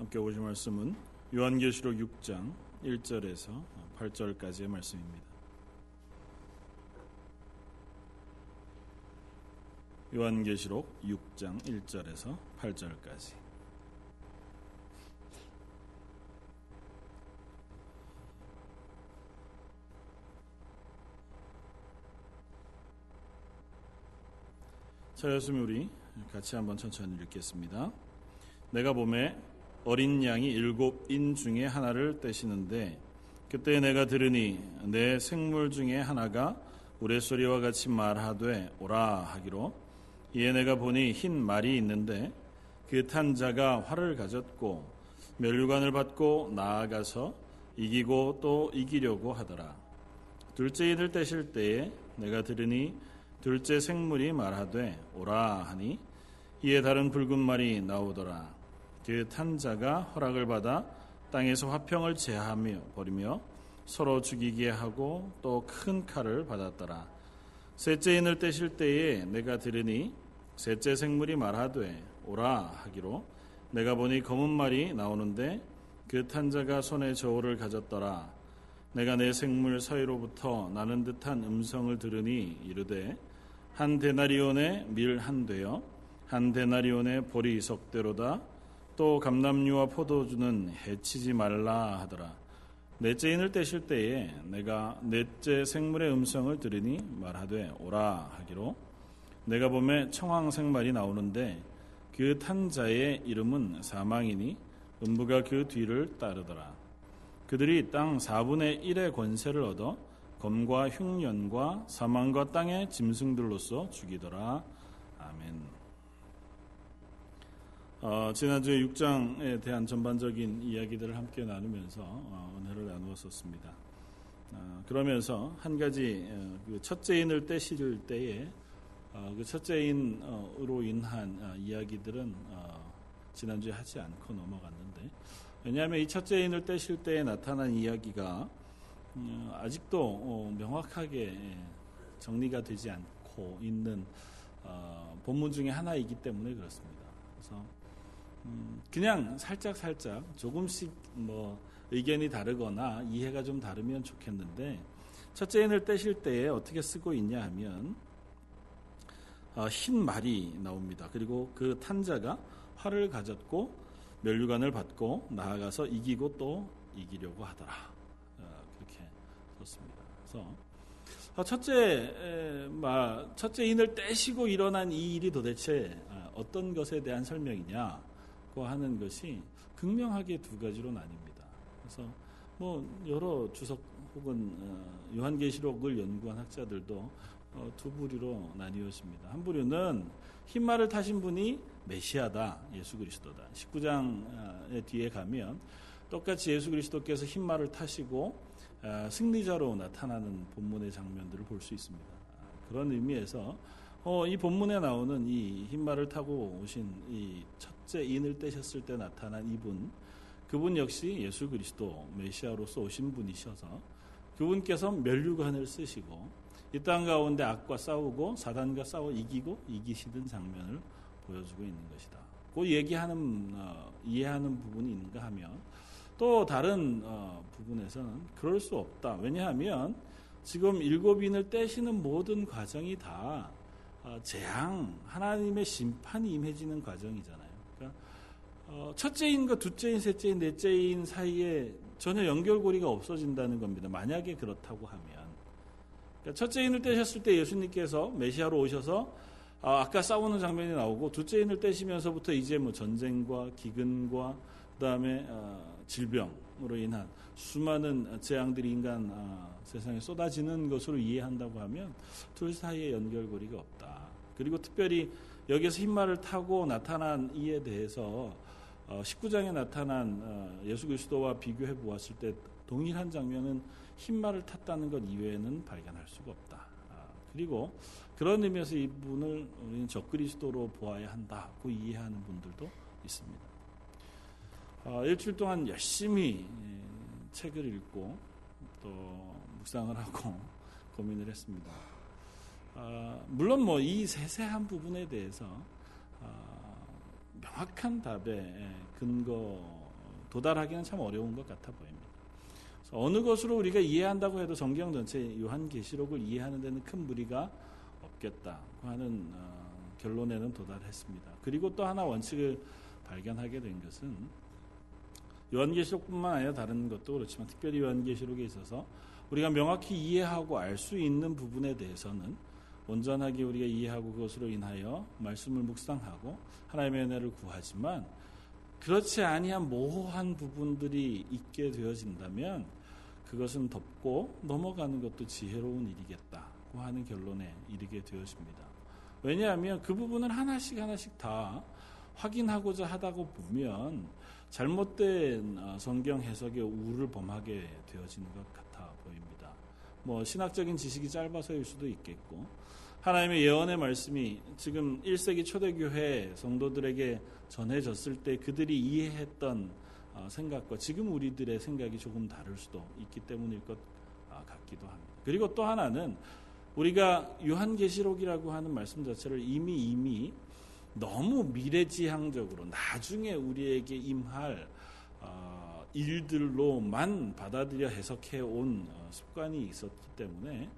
함께 보실 말씀은 요한계시록 6장 1절에서 8절까지의 말씀입니다. 요한계시록 6장 1절에서 8절까지 자였으면 우리 같이 한번 천천히 읽겠습니다. 내가 봄에 어린 양이 일곱 인 중에 하나를 떼시는데 그때 내가 들으니 내 생물 중에 하나가 우레소리와 같이 말하되 오라 하기로 이에 내가 보니 흰 말이 있는데 그 탄 자가 활을 가졌고 멸류관을 받고 나아가서 이기고 또 이기려고 하더라. 둘째 인을 떼실 때에 내가 들으니 둘째 생물이 말하되 오라 하니 이에 다른 붉은 말이 나오더라 그 탄자가 허락을 받아 땅에서 화평을 제하며 버리며 서로 죽이게 하고 또 큰 칼을 받았더라. 셋째 인을 떼실 때에 내가 들으니 셋째 생물이 말하되 오라 하기로 내가 보니 검은 말이 나오는데 그 탄자가 손에 저울을 가졌더라. 내가 내 생물 사이로부터 나는 듯한 음성을 들으니 이르되 한 데나리온의 밀한 되어 한 데나리온의 보리 석대로다 또 감남류와 포도주는 해치지 말라 하더라. 넷째 인을 떼실 때에 내가 넷째 생물의 음성을 들으니 말하되 오라 하기로 내가 보매 청황생말이 나오는데 그 탄자의 이름은 사망이니 음부가 그 뒤를 따르더라. 그들이 땅 4분의 1의 권세를 얻어 검과 흉년과 사망과 땅의 짐승들로서 죽이더라. 아멘. 어, 지난주에 6장에 대한 전반적인 이야기들을 함께 나누면서 어, 은혜를 나누었었습니다. 어, 그러면서 한 가지 어, 그 첫째인을 떼실 때에 어, 그 첫째인으로 인한 어, 이야기들은 지난주에 하지 않고 넘어갔는데 왜냐하면 이 첫째인을 떼실 때에 나타난 이야기가 아직도 명확하게 정리가 되지 않고 있는 본문 중에 하나이기 때문에 그렇습니다. 음, 그냥 살짝 살짝 조금씩 뭐 의견이 다르거나 이해가 좀 다르면 좋겠는데 첫째 인을 떼실 때에 어떻게 쓰고 있냐 하면 어, 흰 말이 나옵니다. 그리고 그 탄자가 활을 가졌고 멸류관을 받고 나아가서 이기고 또 이기려고 하더라. 어, 그렇게 썼습니다. 그래서 어, 첫째 첫째 인을 떼시고 일어난 이 일이 도대체 어떤 것에 대한 설명이냐? 고 하는 것이 극명하게 두 가지로 나뉩니다. 그래서 뭐 여러 주석 혹은 어, 요한계시록을 연구한 학자들도 어, 두 부류로 나뉘었습니다. 한 부류는 흰말을 타신 분이 메시아다, 예수 그리스도다. 19장의 뒤에 가면 똑같이 예수 그리스도께서 흰말을 타시고 어, 승리자로 나타나는 본문의 장면들을 볼 수 있습니다. 그런 의미에서 이 본문에 나오는 이 흰말을 타고 오신 이첫 째 인을 떼셨을 때 나타난 이분, 그분 역시 예수 그리스도 메시아로서 오신 분이셔서 그분께서 멸류관을 쓰시고 이 땅 가운데 악과 싸우고 사단과 싸워 이기고 이기시던 장면을 보여주고 있는 것이다. 그 얘기하는 어, 이해하는 부분이 있는가 하면 또 다른 어, 부분에서는 그럴 수 없다. 왜냐하면 지금 일곱 인을 떼시는 모든 과정이 다 어, 재앙 하나님의 심판이 임해지는 과정이잖아요. 어, 첫째인과 둘째인, 셋째인, 넷째인 사이에 전혀 연결고리가 없어진다는 겁니다. 만약에 그렇다고 하면. 그러니까 첫째인을 떼셨을 때 예수님께서 메시아로 오셔서 아, 아까 싸우는 장면이 나오고 둘째인을 떼시면서부터 이제 뭐 전쟁과 기근과 그다음에 어, 질병으로 인한 수많은 재앙들이 인간 어, 세상에 쏟아지는 것으로 이해한다고 하면 둘 사이에 연결고리가 없다. 그리고 특별히 여기서 흰말을 타고 나타난 이에 대해서 19장에 어, 나타난 어, 예수 그리스도와 비교해 보았을 때 동일한 장면은 흰말을 탔다는 것 이외에는 발견할 수가 없다. 아, 그리고 그런 의미에서 이분을 우리는 적그리스도로 보아야 한다고 이해하는 분들도 있습니다. 아, 일주일 동안 열심히 예, 책을 읽고 또 묵상을 하고 고민을 했습니다. 아, 물론 뭐 이 세세한 부분에 대해서 명확한 답의 근거가 도달하기는 참 어려운 것 같아 보입니다. 어느 것으로 우리가 이해한다고 해도 성경 전체 요한계시록을 이해하는 데는 큰 무리가 없겠다고 하는 어, 결론에는 도달했습니다. 그리고 또 하나 원칙을 발견하게 된 것은 요한계시록뿐만 아니라 다른 것도 그렇지만 특별히 요한계시록에 있어서 우리가 명확히 이해하고 알 수 있는 부분에 대해서는 온전하게 우리가 이해하고 그것으로 인하여 말씀을 묵상하고 하나님의 은혜를 구하지만 그렇지 아니한 모호한 부분들이 있게 되어진다면 그것은 덮고 넘어가는 것도 지혜로운 일이겠다고 하는 결론에 이르게 되어집니다. 왜냐하면 그 부분을 하나씩 하나씩 다 확인하고자 하다고 보면 잘못된 어, 성경 해석의 우를 범하게 되어지는 것 같아 보입니다. 뭐 신학적인 지식이 짧아서일 수도 있겠고 하나님의 예언의 말씀이 지금 1세기 초대교회 성도들에게 전해졌을 때 그들이 이해했던 어, 생각과 지금 우리들의 생각이 조금 다를 수도 있기 때문일 것 아, 같기도 합니다. 그리고 또 하나는 우리가 요한계시록이라고 하는 말씀 자체를 이미 이미 너무 미래지향적으로 나중에 우리에게 임할 어, 일들로만 받아들여 해석해 온 어, 습관이 있었기 때문에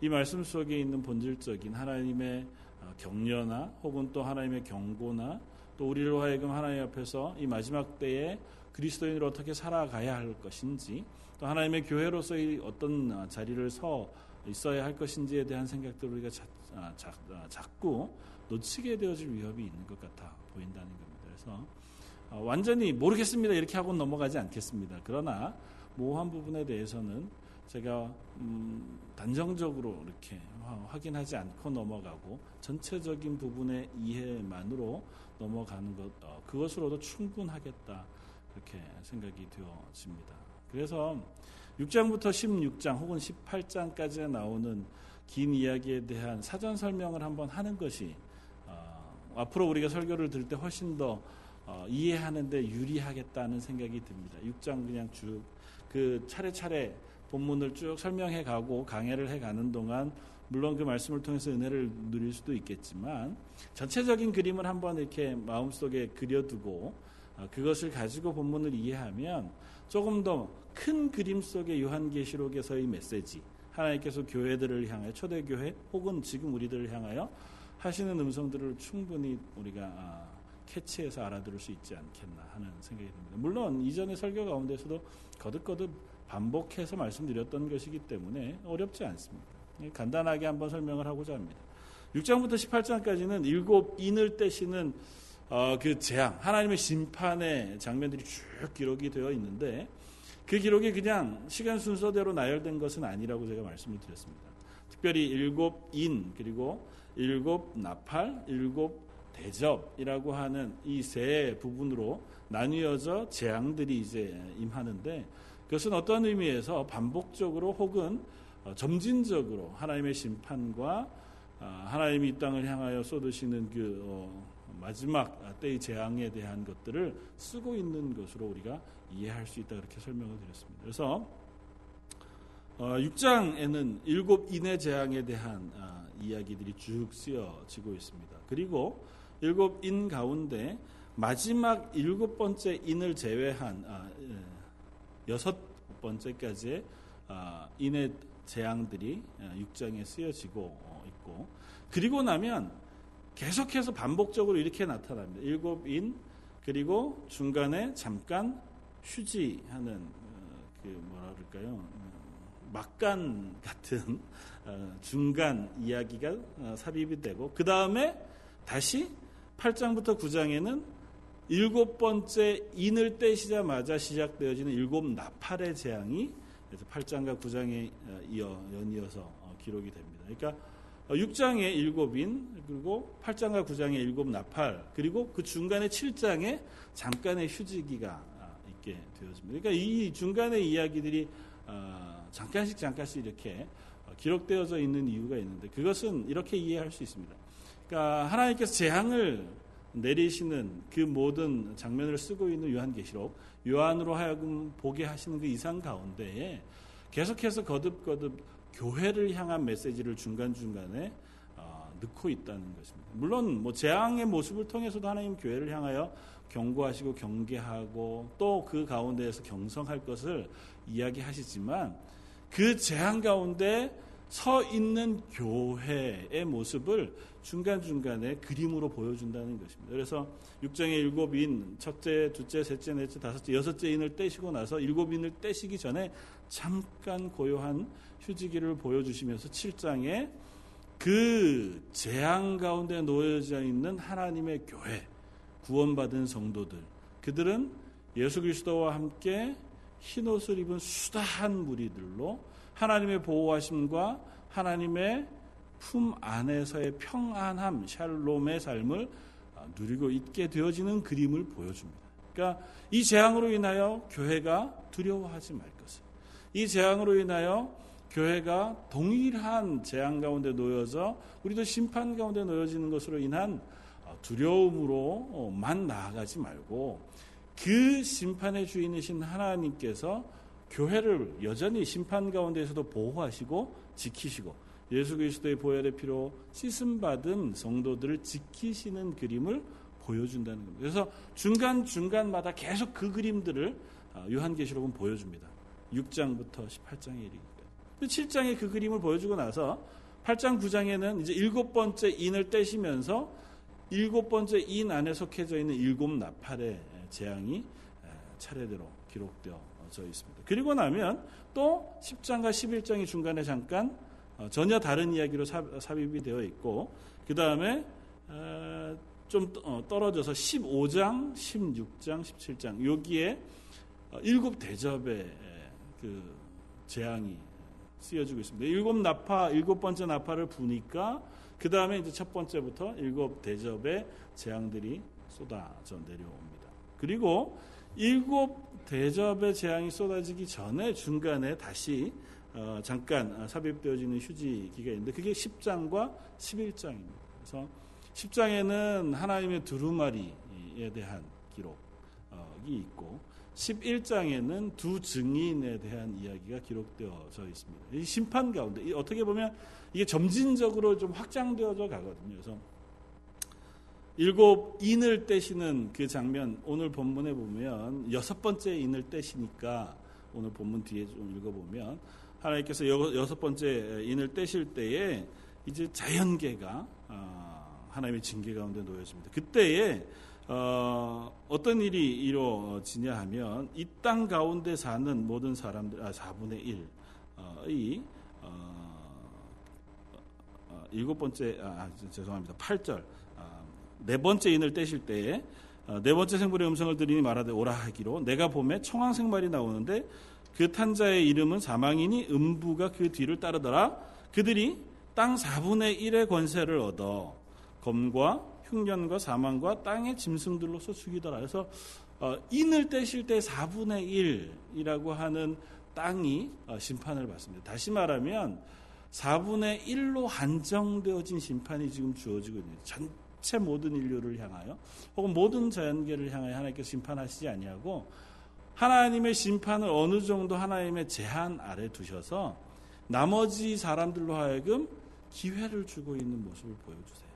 이 말씀 속에 있는 본질적인 하나님의 어, 격려나 혹은 또 하나님의 경고나 또 우리로 하여금 하나님 앞에서 이 마지막 때에 그리스도인으로 어떻게 살아가야 할 것인지 또 하나님의 교회로서의 어떤 자리를 서 있어야 할 것인지에 대한 생각들을 우리가 자, 아, 자, 아, 자꾸 놓치게 되어질 위협이 있는 것 같아 보인다는 겁니다. 그래서 어, 완전히 모르겠습니다 이렇게 하고 넘어가지 않겠습니다. 그러나 모호한 부분에 대해서는 제가 음, 단정적으로 이렇게 확인하지 않고 넘어가고 전체적인 부분의 이해만으로 넘어가는 것 어, 그것으로도 충분하겠다 그렇게 생각이 되어집니다. 그래서 6장부터 16장 혹은 18장까지 나오는 긴 이야기에 대한 사전 설명을 한번 하는 것이 어, 앞으로 우리가 설교를 들을 때 훨씬 더 어, 이해하는데 유리하겠다는 생각이 듭니다. 6장 그냥 쭉 그 차례차례 본문을 쭉 설명해 가고 강해를 해 가는 동안 물론 그 말씀을 통해서 은혜를 누릴 수도 있겠지만 전체적인 그림을 한번 이렇게 마음속에 그려두고 어, 그것을 가지고 본문을 이해하면 조금 더 큰 그림 속의 요한계시록에서의 메시지 하나님께서 교회들을 향하여 초대교회 혹은 지금 우리들을 향하여 하시는 음성들을 충분히 우리가 아, 캐치해서 알아들을 수 있지 않겠나 하는 생각이 듭니다. 물론 이전의 설교 가운데서도 거듭거듭 반복해서 말씀드렸던 것이기 때문에 어렵지 않습니다. 간단하게 한번 설명을 하고자 합니다. 6장부터 18장까지는 일곱 인을 떼시는 어, 그 재앙, 하나님의 심판의 장면들이 쭉 기록이 되어 있는데 그 기록이 그냥 시간 순서대로 나열된 것은 아니라고 제가 말씀을 드렸습니다. 특별히 일곱 인 그리고 일곱 나팔, 일곱 대접이라고 하는 이 세 부분으로 나뉘어져 재앙들이 이제 임하는데 그것은 어떤 의미에서 반복적으로 혹은 어, 점진적으로 하나님의 심판과 아, 하나님이 이 땅을 향하여 쏟으시는 그 어, 마지막 때의 재앙에 대한 것들을 쓰고 있는 것으로 우리가 이해할 수 있다 그렇게 설명을 드렸습니다. 그래서 6장에는 어, 일곱 인의 재앙에 대한 아, 이야기들이 쭉 쓰여지고 있습니다. 그리고 일곱 인 가운데 마지막 일곱 번째 인을 제외한 아, 예, 여섯 번째까지의 아, 인의 재앙들이 6장에 쓰여지고 어, 있고 그리고 나면 계속해서 반복적으로 이렇게 나타납니다. 일곱 인 그리고 중간에 잠깐 휴지하는 어, 그 뭐라 그럴까요? 어, 막간 같은 어, 중간 이야기가 삽입이 되고 그 다음에 다시 8장부터 9장에는 일곱 번째 인을 떼시자마자 시작되어지는 일곱 나팔의 재앙이 그래서 8장과 9장에 이어 연이어서 기록이 됩니다. 그러니까 6장에 어, 일곱인 그리고 8장과 9장에 일곱 나팔 그리고 그 중간에 7장에 잠깐의 휴지기가 아, 있게 되어집니다. 그러니까 이 중간의 이야기들이 어, 잠깐씩 잠깐씩 이렇게 어, 기록되어져 있는 이유가 있는데 그것은 이렇게 이해할 수 있습니다. 그러니까 하나님께서 재앙을 내리시는 그 모든 장면을 쓰고 있는 요한계시록 요한으로 하여금 보게 하시는 그 이상 가운데에 계속해서 거듭거듭 교회를 향한 메시지를 중간중간에 어, 넣고 있다는 것입니다. 물론 뭐 재앙의 모습을 통해서도 하나님 교회를 향하여 경고하시고 경계하고 또 그 가운데에서 경성할 것을 이야기하시지만 그 재앙 가운데 서 있는 교회의 모습을 중간중간에 그림으로 보여준다는 것입니다. 그래서 6장의 일곱 인, 첫째, 둘째, 셋째, 넷째, 다섯째, 여섯째 인을 떼시고 나서 일곱 인을 떼시기 전에 잠깐 고요한 휴지기를 보여주시면서 7장에 그 재앙 가운데 놓여져 있는 하나님의 교회, 구원받은 성도들, 그들은 예수 그리스도와 함께 흰옷을 입은 수다한 무리들로 하나님의 보호하심과 하나님의 품 안에서의 평안함, 샬롬의 삶을 누리고 있게 되어지는 그림을 보여줍니다. 그러니까 이 재앙으로 인하여 교회가 두려워하지 말 것을. 이 재앙으로 인하여 교회가 동일한 재앙 가운데 놓여져 우리도 심판 가운데 놓여지는 것으로 인한 두려움으로만 나아가지 말고 그 심판의 주인이신 하나님께서 교회를 여전히 심판 가운데에서도 보호하시고 지키시고 예수 그리스도의 보혈의 피로 씻음 받은 성도들을 지키시는 그림을 보여준다는 겁니다. 그래서 중간 중간마다 계속 그 그림들을 아, 요한계시록은 보여줍니다. 6장부터 18장에 이르기까지. 7장에 그 그림을 보여주고 나서 8장 9장에는 이제 일곱 번째 인을 떼시면서 일곱 번째 인 안에 속해져 있는 일곱 나팔의 재앙이 차례대로 기록되어 져 있습니다. 그리고 나면 또 10장과 11장이 중간에 잠깐 어, 전혀 다른 이야기로 삽입이 되어 있고 그 다음에 좀 어, 떨어져서 15장, 16장, 17장 여기에 어, 일곱 대접의 그 재앙이 쓰여지고 있습니다. 일곱 나파, 일곱 번째 나파를 부니까 그 다음에 이제 첫 번째부터 일곱 대접의 재앙들이 쏟아져 내려옵니다. 그리고 일곱 대접의 재앙이 쏟아지기 전에 중간에 다시 어, 잠깐 삽입되어지는 휴지기가 있는데 그게 10장과 11장입니다. 그래서 10장에는 하나님의 두루마리에 대한 기록이 있고 11장에는 두 증인에 대한 이야기가 기록되어져 있습니다. 이 심판 가운데 어떻게 보면 이게 점진적으로 좀 확장되어져 가거든요. 그래서 일곱 인을 떼시는 그 장면 오늘 본문에 보면 여섯 번째 인을 떼시니까 오늘 본문 뒤에 좀 읽어보면 하나님께서 여섯 번째 인을 떼실 때에 이제 자연계가 어, 하나님의 징계 가운데 놓여집니다. 그때에 어, 떤 일이 이루어지냐 하면 이 땅 가운데 사는 모든 사람들, 아, 4분의 1이 어, 어, 일곱 번째, 아, 아 죄송합니다. 8절. 아, 네 번째 인을 떼실 때에 어, 네 번째 생물의 음성을 들으니 말하되 오라 하기로 내가 봄에 청황 생말이 나오는데 그 탄자의 이름은 사망이니 음부가 그 뒤를 따르더라. 그들이 땅 4분의 1의 권세를 얻어 검과 흉년과 사망과 땅의 짐승들로서 죽이더라. 그래서 어, 인을 떼실 때 4분의 1이라고 하는 땅이 어, 심판을 받습니다. 다시 말하면 4분의 1로 한정되어진 심판이 지금 주어지고 있는 전체 모든 인류를 향하여 혹은 모든 자연계를 향하여 하나님께서 심판하시지 아니하고 하나님의 심판을 어느 정도 하나님의 제한 아래 두셔서 나머지 사람들로 하여금 기회를 주고 있는 모습을 보여주세요.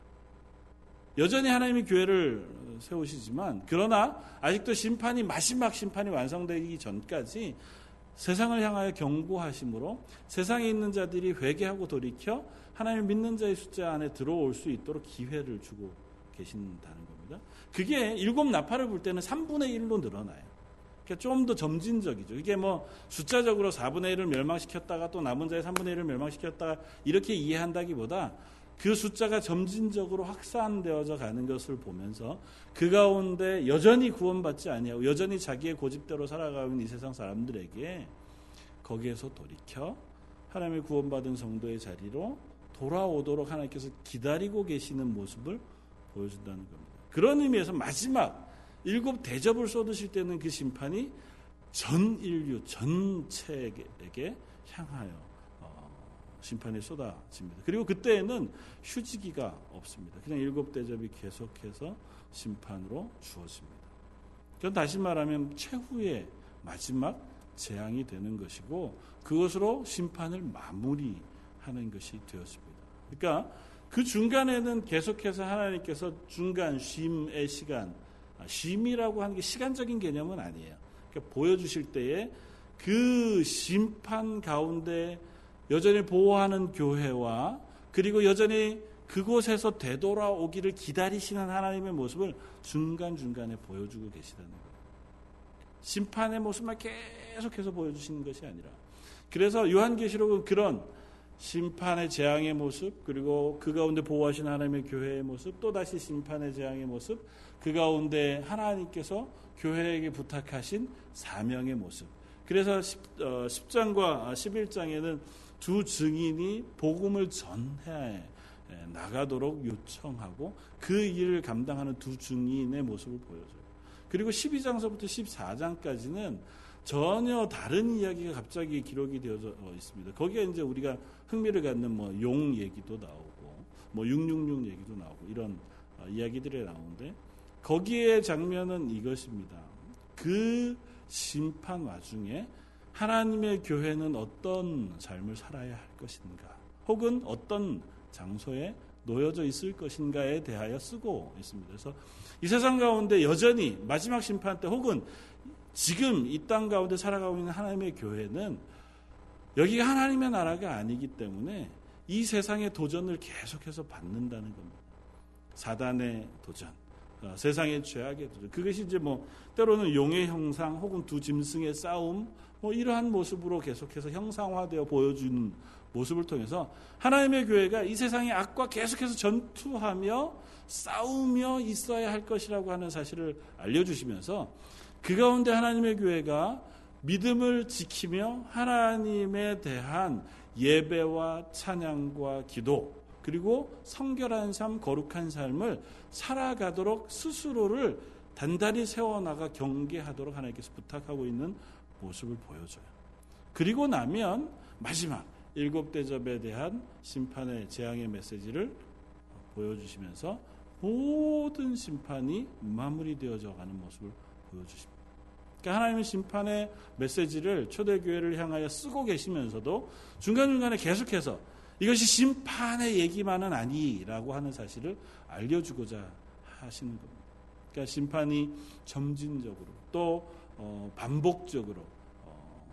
여전히 하나님이 교회를 세우시지만 그러나 아직도 심판이 마지막 심판이 완성되기 전까지 세상을 향하여 경고하심으로 세상에 있는 자들이 회개하고 돌이켜 하나님 믿는 자의 숫자 안에 들어올 수 있도록 기회를 주고 계신다는 겁니다. 그게 일곱 나팔을 불 때는 3분의 1로 늘어나요. 그러니까 좀 더 점진적이죠. 이게 뭐 숫자적으로 4분의 1을 멸망시켰다가 또 남은 자의 3분의 1을 멸망시켰다가 이렇게 이해한다기보다 그 숫자가 점진적으로 확산되어져 가는 것을 보면서 그 가운데 여전히 구원받지 아니하고 여전히 자기의 고집대로 살아가는 이 세상 사람들에게 거기에서 돌이켜 하나님의 구원받은 성도의 자리로 돌아오도록 하나님께서 기다리고 계시는 모습을 보여준다는 겁니다. 그런 의미에서 마지막 일곱 대접을 쏟으실 때는 그 심판이 전 인류 전체에게 향하여 심판이 쏟아집니다. 그리고 그때에는 휴지기가 없습니다. 그냥 일곱 대접이 계속해서 심판으로 주어집니다. 그건 다시 말하면 최후의 마지막 재앙이 되는 것이고 그것으로 심판을 마무리하는 것이 되었습니다. 그러니까 그 중간에는 계속해서 하나님께서 중간 쉼의 시간 쉼이라고 하는 게 시간적인 개념은 아니에요. 그러니까 보여주실 때에 그 심판 가운데 여전히 보호하는 교회와 그리고 여전히 그곳에서 되돌아오기를 기다리시는 하나님의 모습을 중간중간에 보여주고 계시다는 거예요. 심판의 모습만 계속해서 보여주시는 것이 아니라 그래서 요한계시록은 그런 심판의 재앙의 모습 그리고 그 가운데 보호하신 하나님의 교회의 모습 또다시 심판의 재앙의 모습 그 가운데 하나님께서 교회에게 부탁하신 사명의 모습 그래서 10 장과 11장에는 두 증인이 복음을 전해 나가도록 요청하고 그 일을 감당하는 두 증인의 모습을 보여줘요. 그리고 12장서부터 14장까지는 전혀 다른 이야기가 갑자기 기록이 되어져 있습니다. 거기에 이제 우리가 흥미를 갖는 뭐 용 얘기도 나오고 뭐 666 얘기도 나오고 이런 어, 이야기들이 나오는데 거기에 장면은 이것입니다. 그 심판 와중에 하나님의 교회는 어떤 삶을 살아야 할 것인가 혹은 어떤 장소에 놓여져 있을 것인가에 대하여 쓰고 있습니다. 그래서 이 세상 가운데 여전히 마지막 심판 때 혹은 지금 이 땅 가운데 살아가고 있는 하나님의 교회는 여기가 하나님의 나라가 아니기 때문에 이 세상의 도전을 계속해서 받는다는 겁니다. 사단의 도전, 어, 세상의 죄악의 도전. 그것이 이제 뭐 때로는 용의 형상 혹은 두 짐승의 싸움 뭐 이러한 모습으로 계속해서 형상화되어 보여주는 모습을 통해서 하나님의 교회가 이 세상의 악과 계속해서 전투하며 싸우며 있어야 할 것이라고 하는 사실을 알려주시면서 그 가운데 하나님의 교회가 믿음을 지키며 하나님에 대한 예배와 찬양과 기도 그리고 성결한 삶, 거룩한 삶을 살아가도록 스스로를 단단히 세워나가 경계하도록 하나님께서 부탁하고 있는 모습을 보여줘요. 그리고 나면 마지막 일곱 대접에 대한 심판의 재앙의 메시지를 보여주시면서 모든 심판이 마무리되어져 가는 모습을 보여주십니다. 그러니까 하나님의 심판의 메시지를 초대교회를 향하여 쓰고 계시면서도 중간중간에 계속해서 이것이 심판의 얘기만은 아니라고 하는 사실을 알려주고자 하시는 겁니다. 그러니까 심판이 점진적으로 또 어, 반복적으로 어,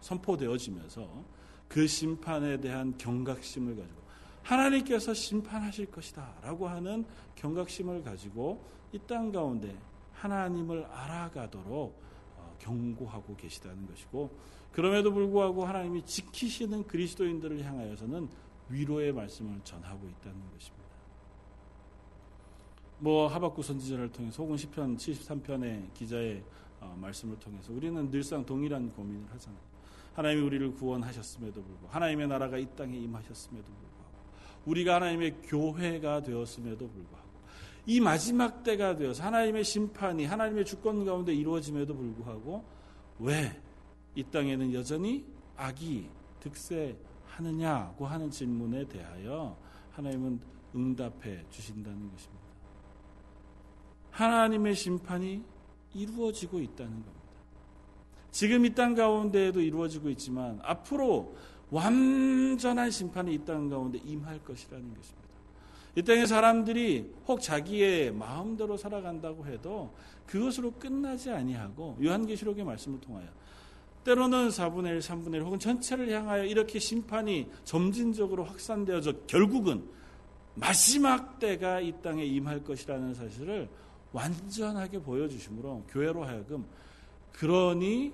선포되어지면서 그 심판에 대한 경각심을 가지고 하나님께서 심판하실 것이다 라고 하는 경각심을 가지고 이 땅 가운데 하나님을 알아가도록 경고하고 계시다는 것이고 그럼에도 불구하고 하나님이 지키시는 그리스도인들을 향하여서는 위로의 말씀을 전하고 있다는 것입니다. 뭐 하박구 선지자를 통해서 혹은 시편 73편의 기자의 어, 말씀을 통해서 우리는 늘상 동일한 고민을 하잖아요. 하나님이 우리를 구원하셨음에도 불구하고 하나님의 나라가 이 땅에 임하셨음에도 불구하고 우리가 하나님의 교회가 되었음에도 불구하고 이 마지막 때가 되어서 하나님의 심판이 하나님의 주권 가운데 이루어짐에도 불구하고 왜 이 땅에는 여전히 악이 득세하느냐고 하는 질문에 대하여 하나님은 응답해 주신다는 것입니다. 하나님의 심판이 이루어지고 있다는 겁니다. 지금 이 땅 가운데에도 이루어지고 있지만 앞으로 완전한 심판이 이 땅 가운데 임할 것이라는 것입니다. 이 땅의 사람들이 혹 자기의 마음대로 살아간다고 해도 그것으로 끝나지 아니하고 요한계시록의 말씀을 통하여 때로는 4분의 1, 3분의 1 혹은 전체를 향하여 이렇게 심판이 점진적으로 확산되어져 결국은 마지막 때가 이 땅에 임할 것이라는 사실을 완전하게 보여주심으로 교회로 하여금 그러니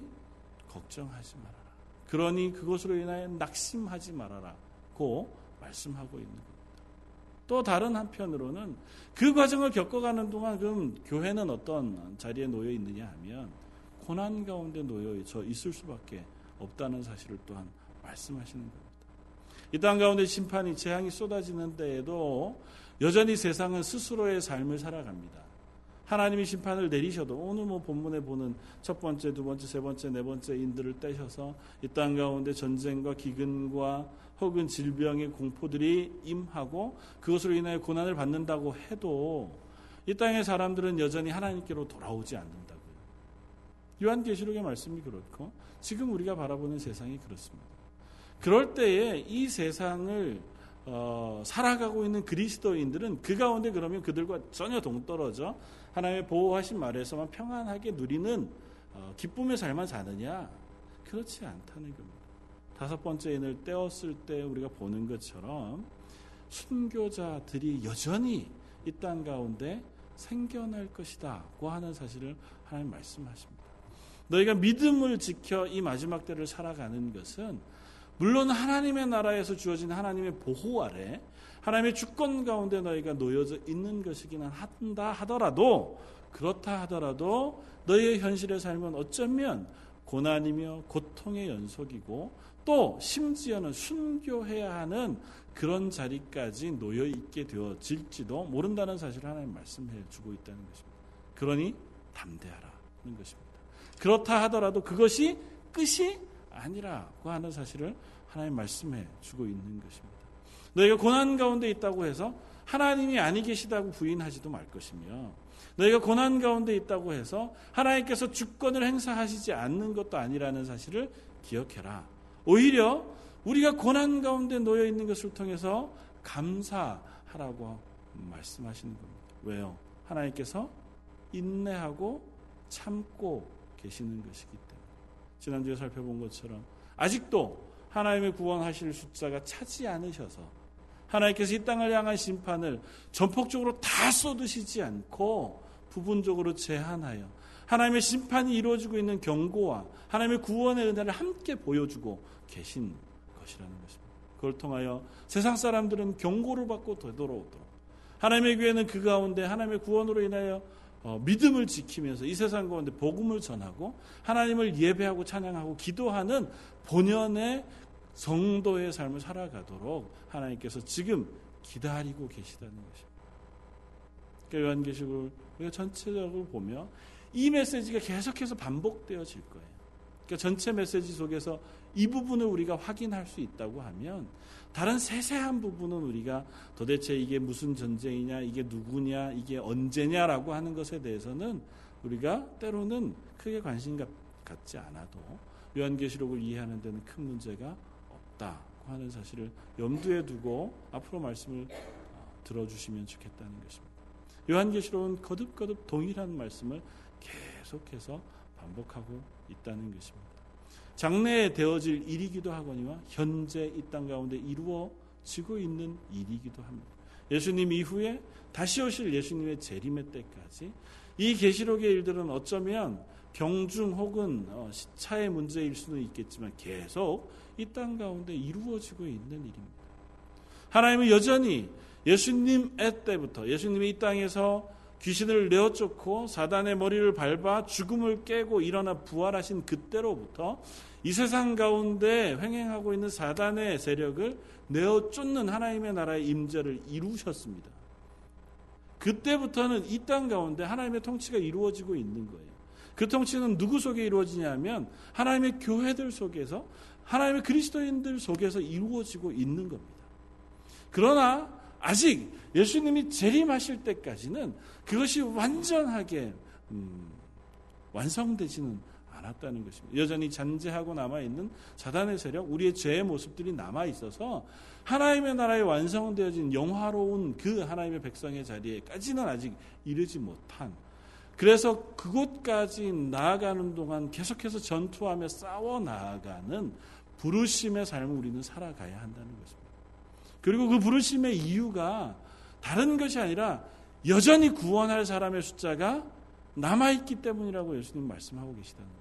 걱정하지 말아라. 그러니 그것으로 인하여 낙심하지 말아라 고 말씀하고 있는 거예요. 또 다른 한편으로는 그 과정을 겪어가는 동안 그럼 교회는 어떤 자리에 놓여 있느냐 하면 고난 가운데 놓여 있을 수밖에 없다는 사실을 또한 말씀하시는 겁니다. 이 땅 가운데 심판이 재앙이 쏟아지는 데에도 여전히 세상은 스스로의 삶을 살아갑니다. 하나님이 심판을 내리셔도 오늘 뭐 본문에 보는 첫 번째, 두 번째, 세 번째, 네 번째 인들을 떼셔서 이 땅 가운데 전쟁과 기근과 혹은 질병의 공포들이 임하고 그것으로 인하여 고난을 받는다고 해도 이 땅의 사람들은 여전히 하나님께로 돌아오지 않는다고요. 요한계시록의 말씀이 그렇고 지금 우리가 바라보는 세상이 그렇습니다. 그럴 때에 이 세상을 어, 살아가고 있는 그리스도인들은 그 가운데 그러면 그들과 전혀 동떨어져 하나님의 보호하신 말에서만 평안하게 누리는 어, 기쁨의 삶만 사느냐? 그렇지 않다는 겁니다. 다섯 번째 인을 떼었을 때 우리가 보는 것처럼 순교자들이 여전히 이 땅 가운데 생겨날 것이다고 하는 사실을 하나님 말씀하십니다. 너희가 믿음을 지켜 이 마지막 때를 살아가는 것은 물론 하나님의 나라에서 주어진 하나님의 보호 아래 하나님의 주권 가운데 너희가 놓여져 있는 것이기는 한다 하더라도 그렇다 하더라도 너희의 현실의 삶은 어쩌면 고난이며 고통의 연속이고 또 심지어는 순교해야 하는 그런 자리까지 놓여 있게 되어질지도 모른다는 사실을 하나님 말씀해 주고 있다는 것입니다. 그러니 담대하라는 것입니다. 그렇다 하더라도 그것이 끝이 아니라고 하는 사실을 하나님 말씀해 주고 있는 것입니다. 너희가 고난 가운데 있다고 해서 하나님이 아니 계시다고 부인하지도 말 것이며 너희가 고난 가운데 있다고 해서 하나님께서 주권을 행사하시지 않는 것도 아니라는 사실을 기억해라. 오히려 우리가 고난 가운데 놓여 있는 것을 통해서 감사하라고 말씀하시는 겁니다. 왜요? 하나님께서 인내하고 참고 계시는 것이기 때문에. 지난주에 살펴본 것처럼 아직도 하나님의 구원하실 숫자가 차지 않으셔서 하나님께서 이 땅을 향한 심판을 전폭적으로 다 쏟으시지 않고 부분적으로 제한하여 하나님의 심판이 이루어지고 있는 경고와 하나님의 구원의 은혜를 함께 보여주고 계신 것이라는 것입니다. 그걸 통하여 세상 사람들은 경고를 받고 되돌아오도록 하나님의 교회는 그 가운데 하나님의 구원으로 인하여 어, 믿음을 지키면서 이 세상 가운데 복음을 전하고 하나님을 예배하고 찬양하고 기도하는 본연의 성도의 삶을 살아가도록 하나님께서 지금 기다리고 계시다는 것입니다. 그러니까 요한계시록을 우리가 전체적으로 보면 이 메시지가 계속해서 반복되어질 거예요. 그러니까 전체 메시지 속에서 이 부분을 우리가 확인할 수 있다고 하면 다른 세세한 부분은 우리가 도대체 이게 무슨 전쟁이냐, 이게 누구냐, 이게 언제냐라고 하는 것에 대해서는 우리가 때로는 크게 관심 갖지 않아도 요한계시록을 이해하는 데는 큰 문제가 없다고 하는 사실을 염두에 두고 앞으로 말씀을 어, 들어주시면 좋겠다는 것입니다. 요한계시록은 거듭거듭 동일한 말씀을 계속해서 반복하고 있다는 것입니다. 장래에 되어질 일이기도 하거니와 현재 이 땅 가운데 이루어지고 있는 일이기도 합니다. 예수님 이후에 다시 오실 예수님의 재림의 때까지 이 계시록의 일들은 어쩌면 경중 혹은 어, 시차의 문제일 수는 있겠지만 계속 이 땅 가운데 이루어지고 있는 일입니다. 하나님은 여전히 예수님의 때부터 예수님이 이 땅에서 귀신을 내어 쫓고 사단의 머리를 밟아 죽음을 깨고 일어나 부활하신 그때로부터 이 세상 가운데 횡행하고 있는 사단의 세력을 내어 쫓는 하나님의 나라의 임재를 이루셨습니다. 그때부터는 이 땅 가운데 하나님의 통치가 이루어지고 있는 거예요. 그 통치는 누구 속에 이루어지냐면 하나님의 교회들 속에서 하나님의 그리스도인들 속에서 이루어지고 있는 겁니다. 그러나 아직 예수님이 재림하실 때까지는 그것이 완전하게 음, 완성되지는 않았다는 것입니다. 여전히 잔재하고 남아 있는 사단의 세력, 우리의 죄의 모습들이 남아 있어서 하나님의 나라에 완성되어진 영화로운 그 하나님의 백성의 자리에까지는 아직 이르지 못한 그래서 그곳까지 나아가는 동안 계속해서 전투하며 싸워 나아가는 부르심의 삶을 우리는 살아가야 한다는 것입니다. 그리고 그 부르심의 이유가 다른 것이 아니라 여전히 구원할 사람의 숫자가 남아있기 때문이라고 예수님 말씀하고 계시다는 거예요.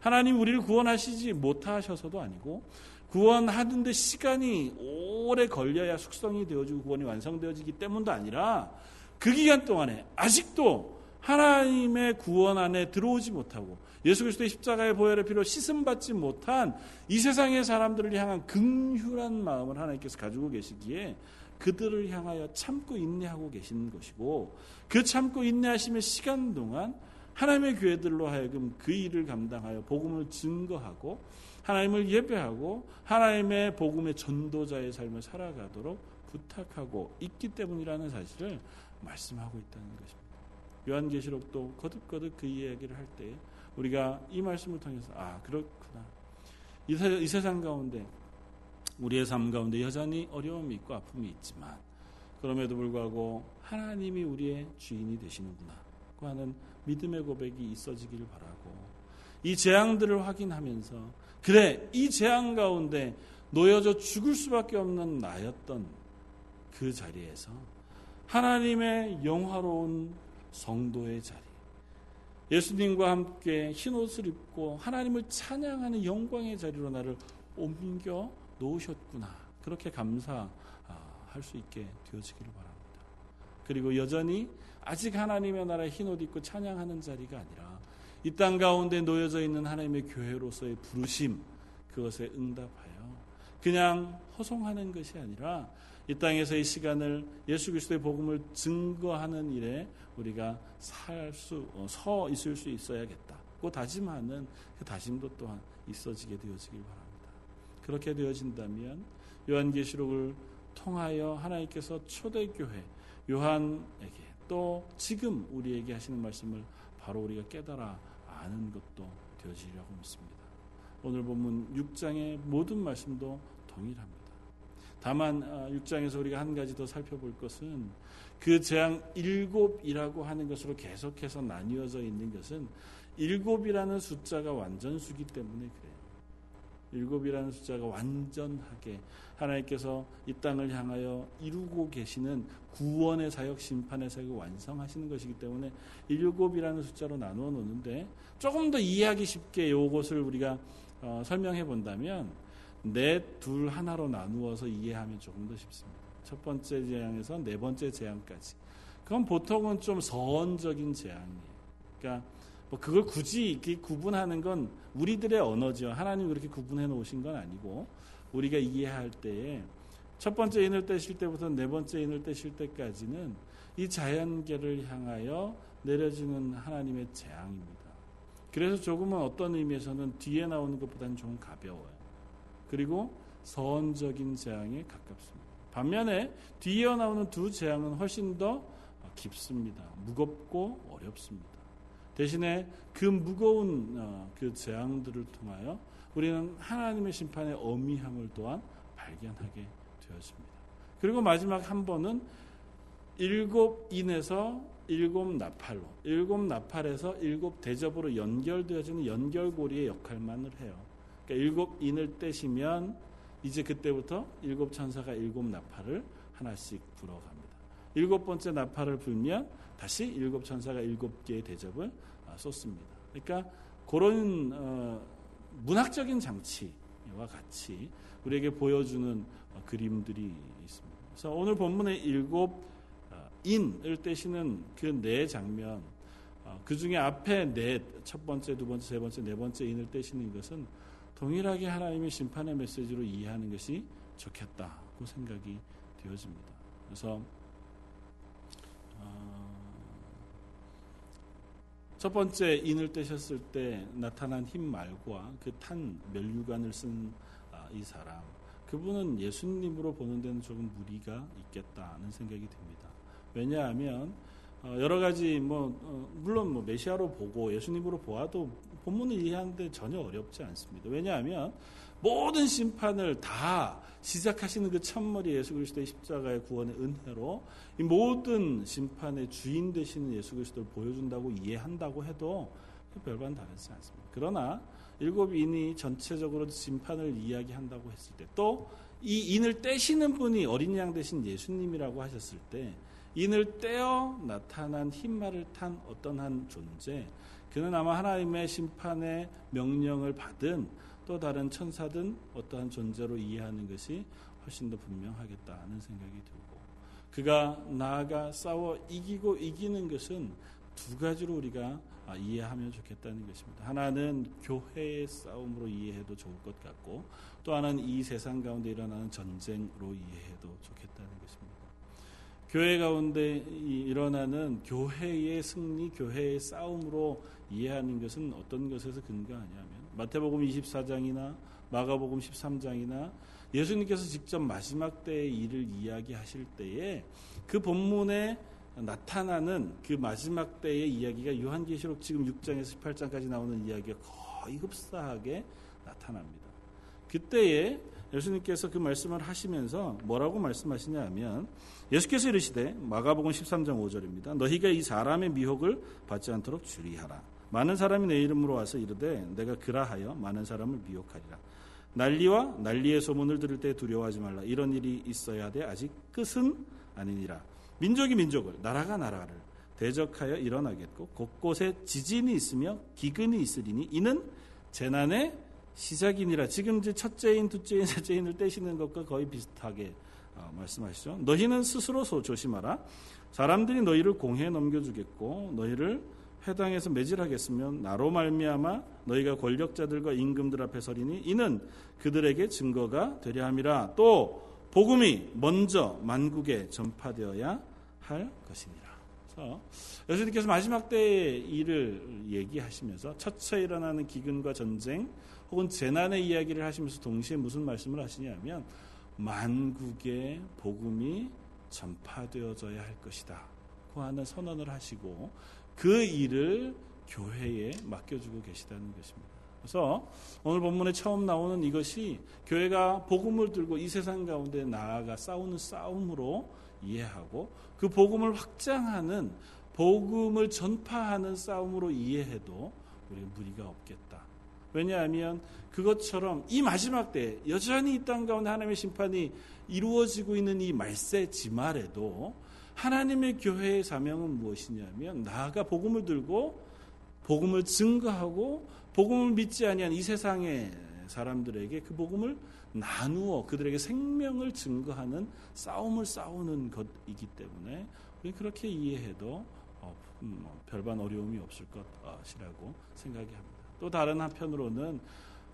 하나님 우리를 구원하시지 못하셔서도 아니고 구원하는데 시간이 오래 걸려야 숙성이 되어지고 구원이 완성되어지기 때문도 아니라 그 기간 동안에 아직도 하나님의 구원 안에 들어오지 못하고 예수 그리스도의 십자가의 보혈의 피로 씻음 받지 못한 이 세상의 사람들을 향한 긍휼한 마음을 하나님께서 가지고 계시기에 그들을 향하여 참고 인내하고 계시는 것이고 그 참고 인내하심의 시간 동안 하나님의 교회들로 하여금 그 일을 감당하여 복음을 증거하고 하나님을 예배하고 하나님의 복음의 전도자의 삶을 살아가도록 부탁하고 있기 때문이라는 사실을 말씀하고 있다는 것입니다. 요한계시록도 거듭거듭 그 이야기를 할 때 우리가 이 말씀을 통해서 아 그렇구나. 이, 세, 이 세상 가운데 우리의 삶 가운데 여전히 어려움이 있고 아픔이 있지만 그럼에도 불구하고 하나님이 우리의 주인이 되시는구나. 그 하는 믿음의 고백이 있어지기를 바라고 이 재앙들을 확인하면서 그래 이 재앙 가운데 놓여져 죽을 수밖에 없는 나였던 그 자리에서 하나님의 영화로운 성도의 자리 예수님과 함께 흰 옷을 입고 하나님을 찬양하는 영광의 자리로 나를 옮겨 놓으셨구나. 그렇게 감사할 수 있게 되어지기를 바랍니다. 그리고 여전히 아직 하나님의 나라의 흰옷 입고 찬양하는 자리가 아니라 이 땅 가운데 놓여져 있는 하나님의 교회로서의 부르심 그것에 응답하여 그냥 허송하는 것이 아니라 이 땅에서 이 시간을 예수 그리스도의 복음을 증거하는 일에 우리가 살 수, 어, 서 있을 수 있어야겠다. 그 다짐하는 그 다짐도 또한 있어지게 되어지길 바랍니다. 그렇게 되어진다면 요한계시록을 통하여 하나님께서 초대교회 요한에게 또 지금 우리에게 하시는 말씀을 바로 우리가 깨달아 아는 것도 되어지리라고 믿습니다. 오늘 본문 6장의 모든 말씀도 동일합니다. 다만 6장에서 어, 우리가 한 가지 더 살펴볼 것은 그 재앙 일곱이라고 하는 것으로 계속해서 나뉘어져 있는 것은 일곱이라는 숫자가 완전수기 때문에 그래요. 일곱이라는 숫자가 완전하게 하나님께서 이 땅을 향하여 이루고 계시는 구원의 사역, 심판의 사역을 완성하시는 것이기 때문에 일곱이라는 숫자로 나누어 놓는데 조금 더 이해하기 쉽게 이것을 우리가 어, 설명해 본다면 넷, 둘, 하나로 나누어서 이해하면 조금 더 쉽습니다. 첫 번째 재앙에서 네 번째 재앙까지. 그건 보통은 좀 서원적인 재앙이에요. 그러니까 뭐 그걸 굳이 이렇게 구분하는 건 우리들의 언어죠. 하나님 그렇게 구분해 놓으신 건 아니고 우리가 이해할 때에 첫 번째 인을 떼실 때부터 네 번째 인을 떼실 때까지는 이 자연계를 향하여 내려지는 하나님의 재앙입니다. 그래서 조금은 어떤 의미에서는 뒤에 나오는 것보다는 좀 가벼워요. 그리고 선적인 재앙에 가깝습니다. 반면에 뒤에 나오는 두 재앙은 훨씬 더 깊습니다. 무겁고 어렵습니다. 대신에 그 무거운 어, 그 재앙들을 통하여 우리는 하나님의 심판의 어미함을 또한 발견하게 되었습니다. 그리고 마지막 한 번은 일곱 인에서 일곱 나팔로, 일곱 나팔에서 일곱 대접으로 연결되어지는 연결고리의 역할만을 해요. 그러니까 일곱 인을 떼시면 이제 그때부터 일곱 천사가 일곱 나팔을 하나씩 불어갑니다. 일곱 번째 나팔을 불면 다시 일곱 천사가 일곱 개의 대접을 아, 쏟습니다. 그러니까 그런 어, 문학적인 장치와 같이 우리에게 보여주는 어, 그림들이 있습니다. 그래서 오늘 본문의 일곱 어, 인을 떼시는 그 네 장면, 그 중에 앞에 네, 첫 번째, 두 번째, 세 번째, 네 번째 인을 떼시는 것은 동일하게 하나님의 심판의 메시지로 이해하는 것이 좋겠다고 생각이 되어집니다. 그래서 어, 첫 번째 인을 떼셨을 때 나타난 흰 말과 그 탄 멸류관을 쓴이 아, 사람 그분은 예수님으로 보는 데는 조금 무리가 있겠다는 생각이 듭니다. 왜냐하면 어, 여러 가지 뭐 어, 물론 뭐 메시아로 보고 예수님으로 보아도 본문을 이해하는데 전혀 어렵지 않습니다. 왜냐하면 모든 심판을 다 시작하시는 그 첫머리 예수 그리스도의 십자가의 구원의 은혜로 이 모든 심판의 주인 되시는 예수 그리스도를 보여준다고 이해한다고 해도 별반 다르지 않습니다. 그러나 일곱 인이 전체적으로 심판을 이야기한다고 했을 때 또 이 인을 떼시는 분이 어린 양 대신 예수님이라고 하셨을 때 인을 떼어 나타난 흰말을 탄 어떤 한 존재 그는 아마 하나님의 심판의 명령을 받은 또 다른 천사든 어떠한 존재로 이해하는 것이 훨씬 더 분명하겠다는 생각이 들고 그가 나아가 싸워 이기고 이기는 것은 두 가지로 우리가 이해하면 좋겠다는 것입니다. 하나는 교회의 싸움으로 이해해도 좋을 것 같고 또 하나는 이 세상 가운데 일어나는 전쟁으로 이해해도 좋겠다는 것입니다. 교회 가운데 일어나는 교회의 승리, 교회의 싸움으로 이해하는 것은 어떤 것에서 근거하냐면 마태복음 24장이나 마가복음 13장이나 예수님께서 직접 마지막 때의 일을 이야기하실 때에 그 본문에 나타나는 그 마지막 때의 이야기가 요한계시록 지금 6장에서 18장까지 나오는 이야기가 거의 흡사하게 나타납니다. 그때에 예수님께서 그 말씀을 하시면서 뭐라고 말씀하시냐면 예수께서 이르시되 마가복음 13장 5절입니다. 너희가 이 사람의 미혹을 받지 않도록 주의하라. 많은 사람이 내 이름으로 와서 이르되 내가 그라하여 많은 사람을 미혹하리라. 난리와 난리의 소문을 들을 때 두려워하지 말라. 이런 일이 있어야 돼 아직 끝은 아니니라. 민족이 민족을 나라가 나라를 대적하여 일어나겠고 곳곳에 지진이 있으며 기근이 있으리니 이는 재난의 시작이니라. 지금 이제 첫째인, 둘째인, 셋째인을 떼시는 것과 거의 비슷하게 어, 말씀하시죠. 너희는 스스로 조심하라. 사람들이 너희를 공회에 넘겨주겠고 너희를 회당에서 매질하겠으면 나로 말미암아 너희가 권력자들과 임금들 앞에 서리니 이는 그들에게 증거가 되려 함이라. 또 복음이 먼저 만국에 전파되어야 할 것이니라. 그래서 예수님께서 마지막 때의 일을 얘기하시면서 첫째 일어나는 기근과 전쟁 혹은 재난의 이야기를 하시면서 동시에 무슨 말씀을 하시냐면 만국의 복음이 전파되어져야 할 것이다. 그 하는 선언을 하시고 그 일을 교회에 맡겨주고 계시다는 것입니다. 그래서 오늘 본문에 처음 나오는 이것이 교회가 복음을 들고 이 세상 가운데 나아가 싸우는 싸움으로 이해하고 그 복음을 확장하는 복음을 전파하는 싸움으로 이해해도 우리가 무리가 없겠다. 왜냐하면 그것처럼 이 마지막 때 여전히 이 땅 가운데 하나님의 심판이 이루어지고 있는 이 말세 지말에도 하나님의 교회의 사명은 무엇이냐면 나아가 복음을 들고 복음을 증거하고 복음을 믿지 아니한 이 세상의 사람들에게 그 복음을 나누어 그들에게 생명을 증거하는 싸움을 싸우는 것이기 때문에 그렇게 이해해도 어, 음, 뭐 별반 어려움이 없을 것이라고 생각이 합니다. 또 다른 한편으로는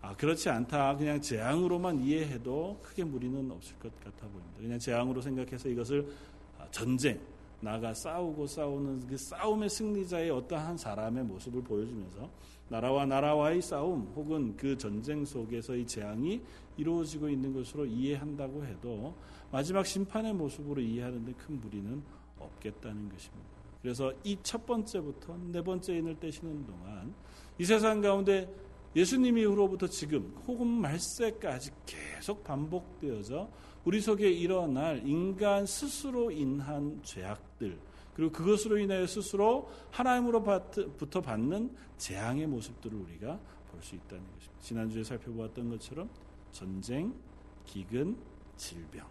아, 그렇지 않다. 그냥 재앙으로만 이해해도 크게 무리는 없을 것 같아 보입니다. 그냥 재앙으로 생각해서 이것을 아, 전쟁, 나가 싸우고 싸우는 그 싸움의 승리자의 어떠한 사람의 모습을 보여주면서 나라와 나라와의 싸움 혹은 그 전쟁 속에서의 재앙이 이루어지고 있는 것으로 이해한다고 해도 마지막 심판의 모습으로 이해하는데 큰 무리는 없겠다는 것입니다. 그래서 이 첫 번째부터 네 번째 인을 떼시는 동안 이 세상 가운데 예수님 이후로부터 지금 혹은 말세까지 계속 반복되어져 우리 속에 일어날 인간 스스로 인한 죄악들 그리고 그것으로 인하여 스스로 하나님으로부터 받는 재앙의 모습들을 우리가 볼 수 있다는 것입니다. 지난주에 살펴보았던 것처럼 전쟁, 기근, 질병.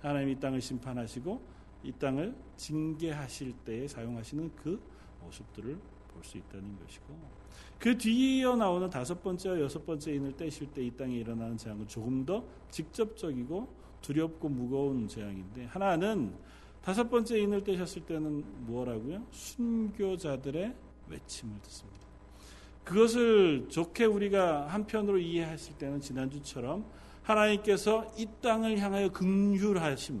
하나님이 이 땅을 심판하시고 이 땅을 징계하실 때에 사용하시는 그 모습들을 볼 수 있다는 것이고 그 뒤에 이어 나오는 다섯 번째와 여섯 번째 인을 떼실 때 이 땅에 일어나는 재앙은 조금 더 직접적이고 두렵고 무거운 재앙인데 하나는 다섯 번째 인을 떼셨을 때는 뭐라고요? 순교자들의 외침을 듣습니다. 그것을 좋게 우리가 한편으로 이해했을 때는 지난주처럼 하나님께서 이 땅을 향하여 긍휼하심,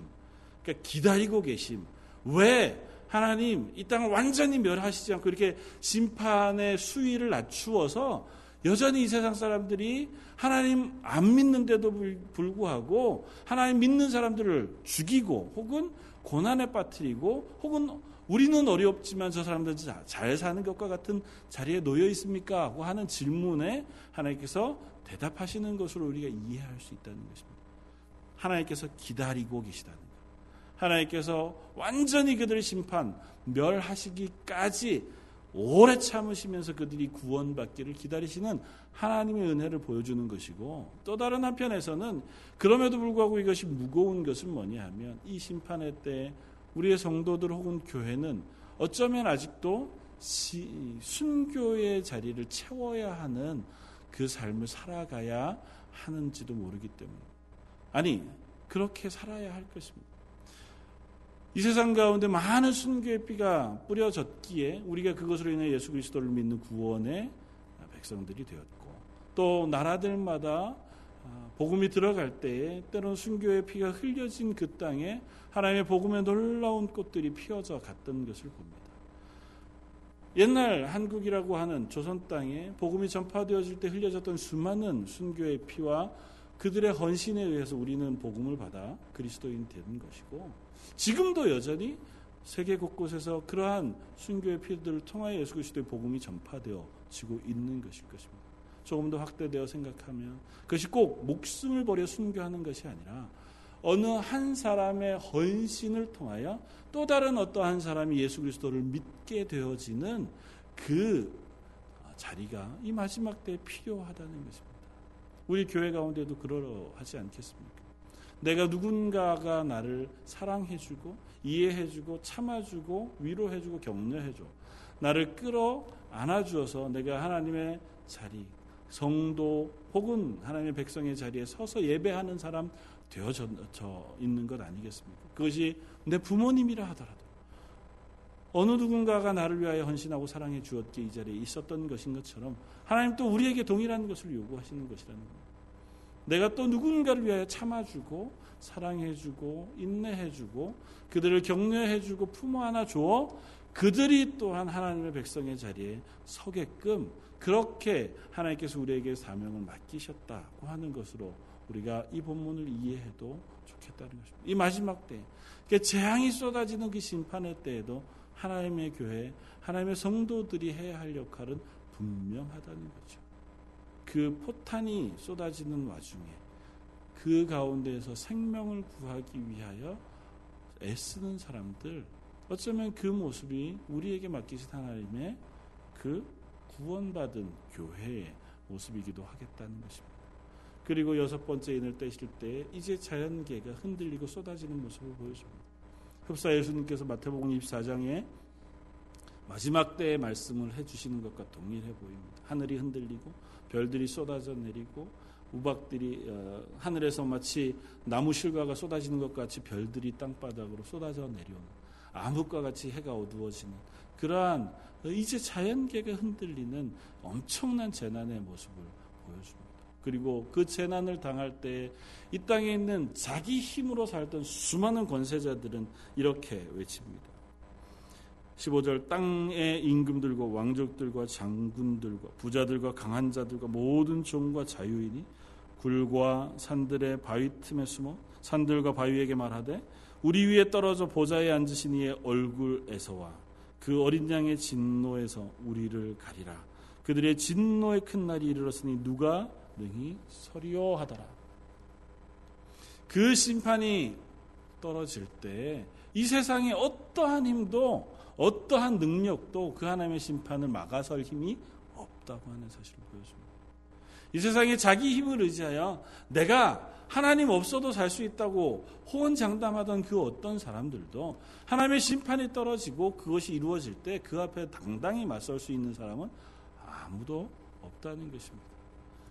그러니까 기다리고 계심. 왜 하나님 이 땅을 완전히 멸하시지 않고 이렇게 심판의 수위를 낮추어서 여전히 이 세상 사람들이 하나님 안 믿는데도 불구하고 하나님 믿는 사람들을 죽이고 혹은 고난에 빠뜨리고 혹은 우리는 어렵지만 저 사람들은 잘 사는 것과 같은 자리에 놓여 있습니까? 하고 하는 질문에 하나님께서 대답하시는 것으로 우리가 이해할 수 있다는 것입니다. 하나님께서 기다리고 계시다는 것. 하나님께서 완전히 그들의 심판, 멸하시기까지 오래 참으시면서 그들이 구원받기를 기다리시는 하나님의 은혜를 보여주는 것이고 또 다른 한편에서는 그럼에도 불구하고 이것이 무거운 것은 뭐냐 하면 이 심판의 때 우리의 성도들 혹은 교회는 어쩌면 아직도 순교의 자리를 채워야 하는 그 삶을 살아가야 하는지도 모르기 때문에 아니 그렇게 살아야 할 것입니다. 이 세상 가운데 많은 순교의 피가 뿌려졌기에 우리가 그것으로 인해 예수 그리스도를 믿는 구원의 백성들이 되었고 또 나라들마다 아, 복음이 들어갈 때에 때로는 순교의 피가 흘려진 그 땅에 하나님의 복음의 놀라운 꽃들이 피어져 갔던 것을 봅니다. 옛날 한국이라고 하는 조선 땅에 복음이 전파되어질 때 흘려졌던 수많은 순교의 피와 그들의 헌신에 의해서 우리는 복음을 받아 그리스도인 되는 것이고 지금도 여전히 세계 곳곳에서 그러한 순교의 피들을 통하여 예수 그리스도의 복음이 전파되어지고 있는 것일 것입니다. 조금 더 확대되어 생각하면 그것이 꼭 목숨을 버려 순교하는 것이 아니라 어느 한 사람의 헌신을 통하여 또 다른 어떠한 사람이 예수 그리스도를 믿게 되어지는 그 자리가 이 마지막 때에 필요하다는 것입니다. 우리 교회 가운데도 그러하지 않겠습니까? 내가 누군가가 나를 사랑해주고 이해해주고 참아주고 위로해주고 격려해줘. 나를 끌어 안아주어서 내가 하나님의 자리, 성도 혹은 하나님의 백성의 자리에 서서 예배하는 사람 되어져 있는 것 아니겠습니까? 그것이 내 부모님이라 하더라도 어느 누군가가 나를 위하여 헌신하고 사랑해 주었기에 이 자리에 있었던 것인 것처럼 하나님 또 우리에게 동일한 것을 요구하시는 것이라는 겁니다. 내가 또 누군가를 위하여 참아주고 사랑해주고 인내해주고 그들을 격려해주고 품어 안아 주어 그들이 또한 하나님의 백성의 자리에 서게끔 그렇게 하나님께서 우리에게 사명을 맡기셨다고 하는 것으로 우리가 이 본문을 이해해도 좋겠다는 것입니다. 이 마지막 때, 재앙이 쏟아지는 그 심판의 때에도 하나님의 교회, 하나님의 성도들이 해야 할 역할은 분명하다는 거죠. 그 포탄이 쏟아지는 와중에 그 가운데에서 생명을 구하기 위하여 애쓰는 사람들, 어쩌면 그 모습이 우리에게 맡기신 하나님의 그 구원받은 교회의 모습이기도 하겠다는 것입니다. 그리고 여섯 번째 인을 떼실 때 이제 자연계가 흔들리고 쏟아지는 모습을 보여줍니다. 흡사 예수님께서 마태복음 24장에 마지막 때의 말씀을 해주시는 것과 동일해 보입니다. 하늘이 흔들리고 별들이 쏟아져 내리고 우박들이 어, 하늘에서 마치 나무 실과가 쏟아지는 것 같이 별들이 땅바닥으로 쏟아져 내려오는 암흑과 같이 해가 어두워지는 그러한 이제 자연계가 흔들리는 엄청난 재난의 모습을 보여줍니다. 그리고 그 재난을 당할 때 이 땅에 있는 자기 힘으로 살던 수많은 권세자들은 이렇게 외칩니다. 15절 땅의 임금들과 왕족들과 장군들과 부자들과 강한 자들과 모든 종과 자유인이 굴과 산들의 바위 틈에 숨어 산들과 바위에게 말하되 우리 위에 떨어져 보좌에 앉으신 이의 얼굴에서와 그 어린 양의 진노에서 우리를 가리라 그들의 진노의 큰 날이 이르렀으니 누가 능히 서리오 하더라. 그 심판이 떨어질 때 이 세상에 어떠한 힘도 어떠한 능력도 그 하나님의 심판을 막아설 힘이 없다고 하는 사실을 보여줍니다. 이 세상에 자기 힘을 의지하여 내가 하나님 없어도 살 수 있다고 호언장담하던 그 어떤 사람들도 하나님의 심판이 떨어지고 그것이 이루어질 때 그 앞에 당당히 맞설 수 있는 사람은 아무도 없다는 것입니다.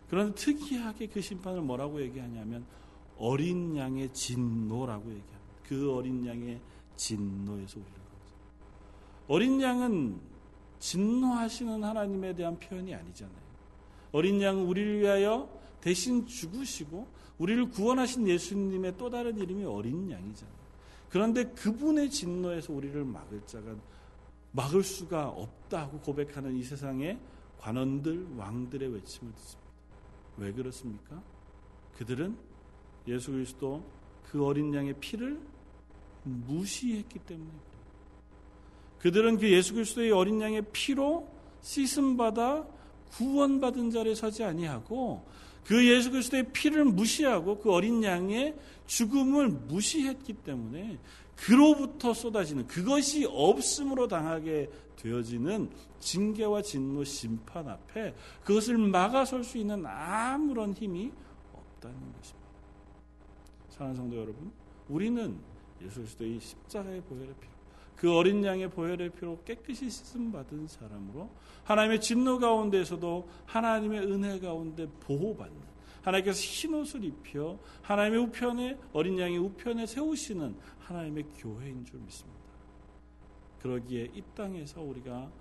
그런데 특이하게 그 심판을 뭐라고 얘기하냐면 어린 양의 진노라고 얘기합니다. 그 어린 양의 진노에서 우리를 어린 양은 진노하시는 하나님에 대한 표현이 아니잖아요. 어린 양은 우리를 위하여 대신 죽으시고 우리를 구원하신 예수님의 또 다른 이름이 어린 양이잖아요. 그런데 그분의 진노에서 우리를 막을 자가 막을 수가 없다고 고백하는 이 세상의 관원들, 왕들의 외침을 듣습니다. 왜 그렇습니까? 그들은 예수 그리스도 그 어린 양의 피를 무시했기 때문에 그들은 그 예수 그리스도의 어린 양의 피로 씻음 받아 구원받은 자리에 서지 아니하고 그 예수 그리스도의 피를 무시하고 그 어린 양의 죽음을 무시했기 때문에 그로부터 쏟아지는 그것이 없음으로 당하게 되어지는 징계와 진노 심판 앞에 그것을 막아설 수 있는 아무런 힘이 없다는 것입니다. 사랑하는 성도 여러분, 우리는 예수 그리스도의 십자가의 보혈의 피로 그 어린 양의 보혈의 피로 깨끗이 씻음 받은 사람으로 하나님의 진노 가운데서도 하나님의 은혜 가운데 보호받는 하나님께서 흰 옷을 입혀 하나님의 우편에 어린 양의 우편에 세우시는 하나님의 교회인 줄 믿습니다. 그러기에 이 땅에서 우리가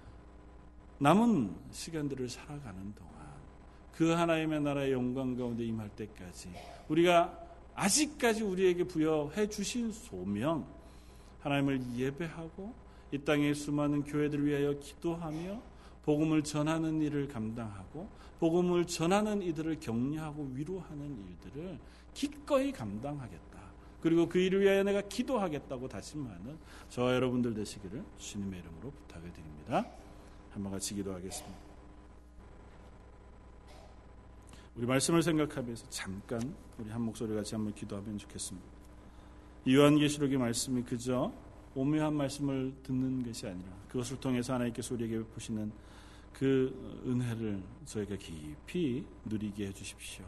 남은 시간들을 살아가는 동안 그 하나님의 나라의 영광 가운데 임할 때까지 우리가 아직까지 우리에게 부여해 주신 소명 하나님을 예배하고 이 땅의 수많은 교회들을 위하여 기도하며 복음을 전하는 일을 감당하고 복음을 전하는 이들을 격려하고 위로하는 일들을 기꺼이 감당하겠다. 그리고 그 일을 위하여 내가 기도하겠다고 다짐하는 저와 여러분들 되시기를 주님의 이름으로 부탁을 드립니다. 한번 같이 기도하겠습니다. 우리 말씀을 생각하면서 잠깐 우리 한 목소리 같이 한번 기도하면 좋겠습니다. 요한계시록의 말씀이 그저 오묘한 말씀을 듣는 것이 아니라 그것을 통해서 하나님께서 우리에게 베푸시는 그 은혜를 저희가 깊이 누리게 해주십시오.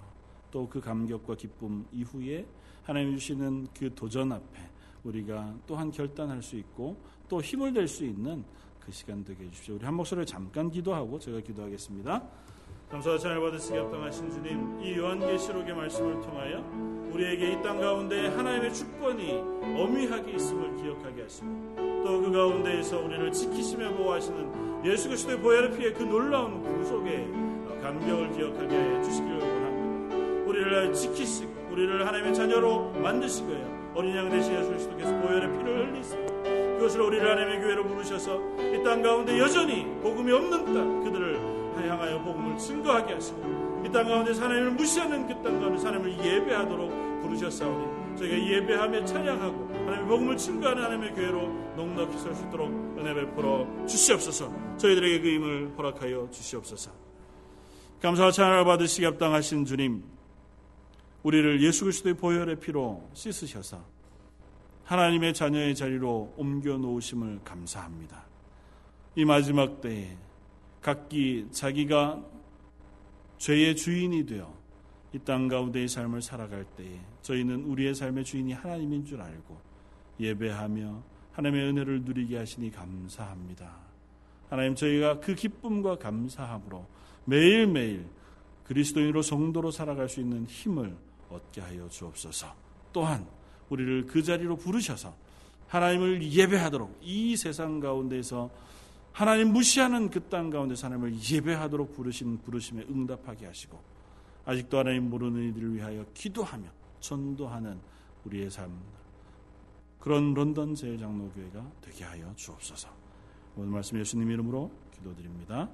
또 그 감격과 기쁨 이후에 하나님 주시는 그 도전 앞에 우리가 또한 결단할 수 있고 또 힘을 낼 수 있는 그 시간 되게 해주십시오. 우리 한 목소리를 잠깐 기도하고 제가 기도하겠습니다. 감사와 찬양 받으시기 합당하신 주님, 이 요한계시록의 말씀을 통하여 우리에게 이 땅 가운데 하나님의 주권이 엄미하게 있음을 기억하게 하시고 또 그 가운데에서 우리를 지키시며 보호하시는 예수 그리스도의 보혈의 피의 그 놀라운 구속의 감격을 기억하게 해 주시기를 원합니다. 우리를 지키시고 우리를 하나님의 자녀로 만드시고요. 어린 양 대신 예수 그리스도께서 보혈의 피를 흘리시고 그것을 우리를 하나님의 교회로 부르셔서 이 땅 가운데 여전히 복음이 없는 땅 그들을 향하여 복음을 증거하게 하시고 이 땅 가운데 하나님을 무시하는 그 땅 가운데 하나님을 예배하도록 부르셨사오니 저희가 예배하며 찬양하고 하나님의 복음을 증거하는 하나님의 교회로 넉넉히 설 수 있도록 은혜 베풀어 주시옵소서. 저희들에게 그 힘을 허락하여 주시옵소서. 감사와 찬양을 받으시기 합당하신 주님 우리를 예수 그리스도의 보혈의 피로 씻으셔서 하나님의 자녀의 자리로 옮겨 놓으심을 감사합니다. 이 마지막 때에 각기 자기가 죄의 주인이 되어 이 땅 가운데의 삶을 살아갈 때에 저희는 우리의 삶의 주인이 하나님인 줄 알고 예배하며 하나님의 은혜를 누리게 하시니 감사합니다. 하나님 저희가 그 기쁨과 감사함으로 매일매일 그리스도인으로 성도로 살아갈 수 있는 힘을 얻게 하여 주옵소서. 또한 우리를 그 자리로 부르셔서 하나님을 예배하도록 이 세상 가운데서 하나님 무시하는 그 땅 가운데 하나님을 예배하도록 부르신 부르심에 응답하게 하시고 아직도 하나님 모르는 이들을 위하여 기도하며 전도하는 우리의 삶 그런 런던 제일장로교회가 되게 하여 주옵소서. 오늘 말씀 예수님 이름으로 기도드립니다.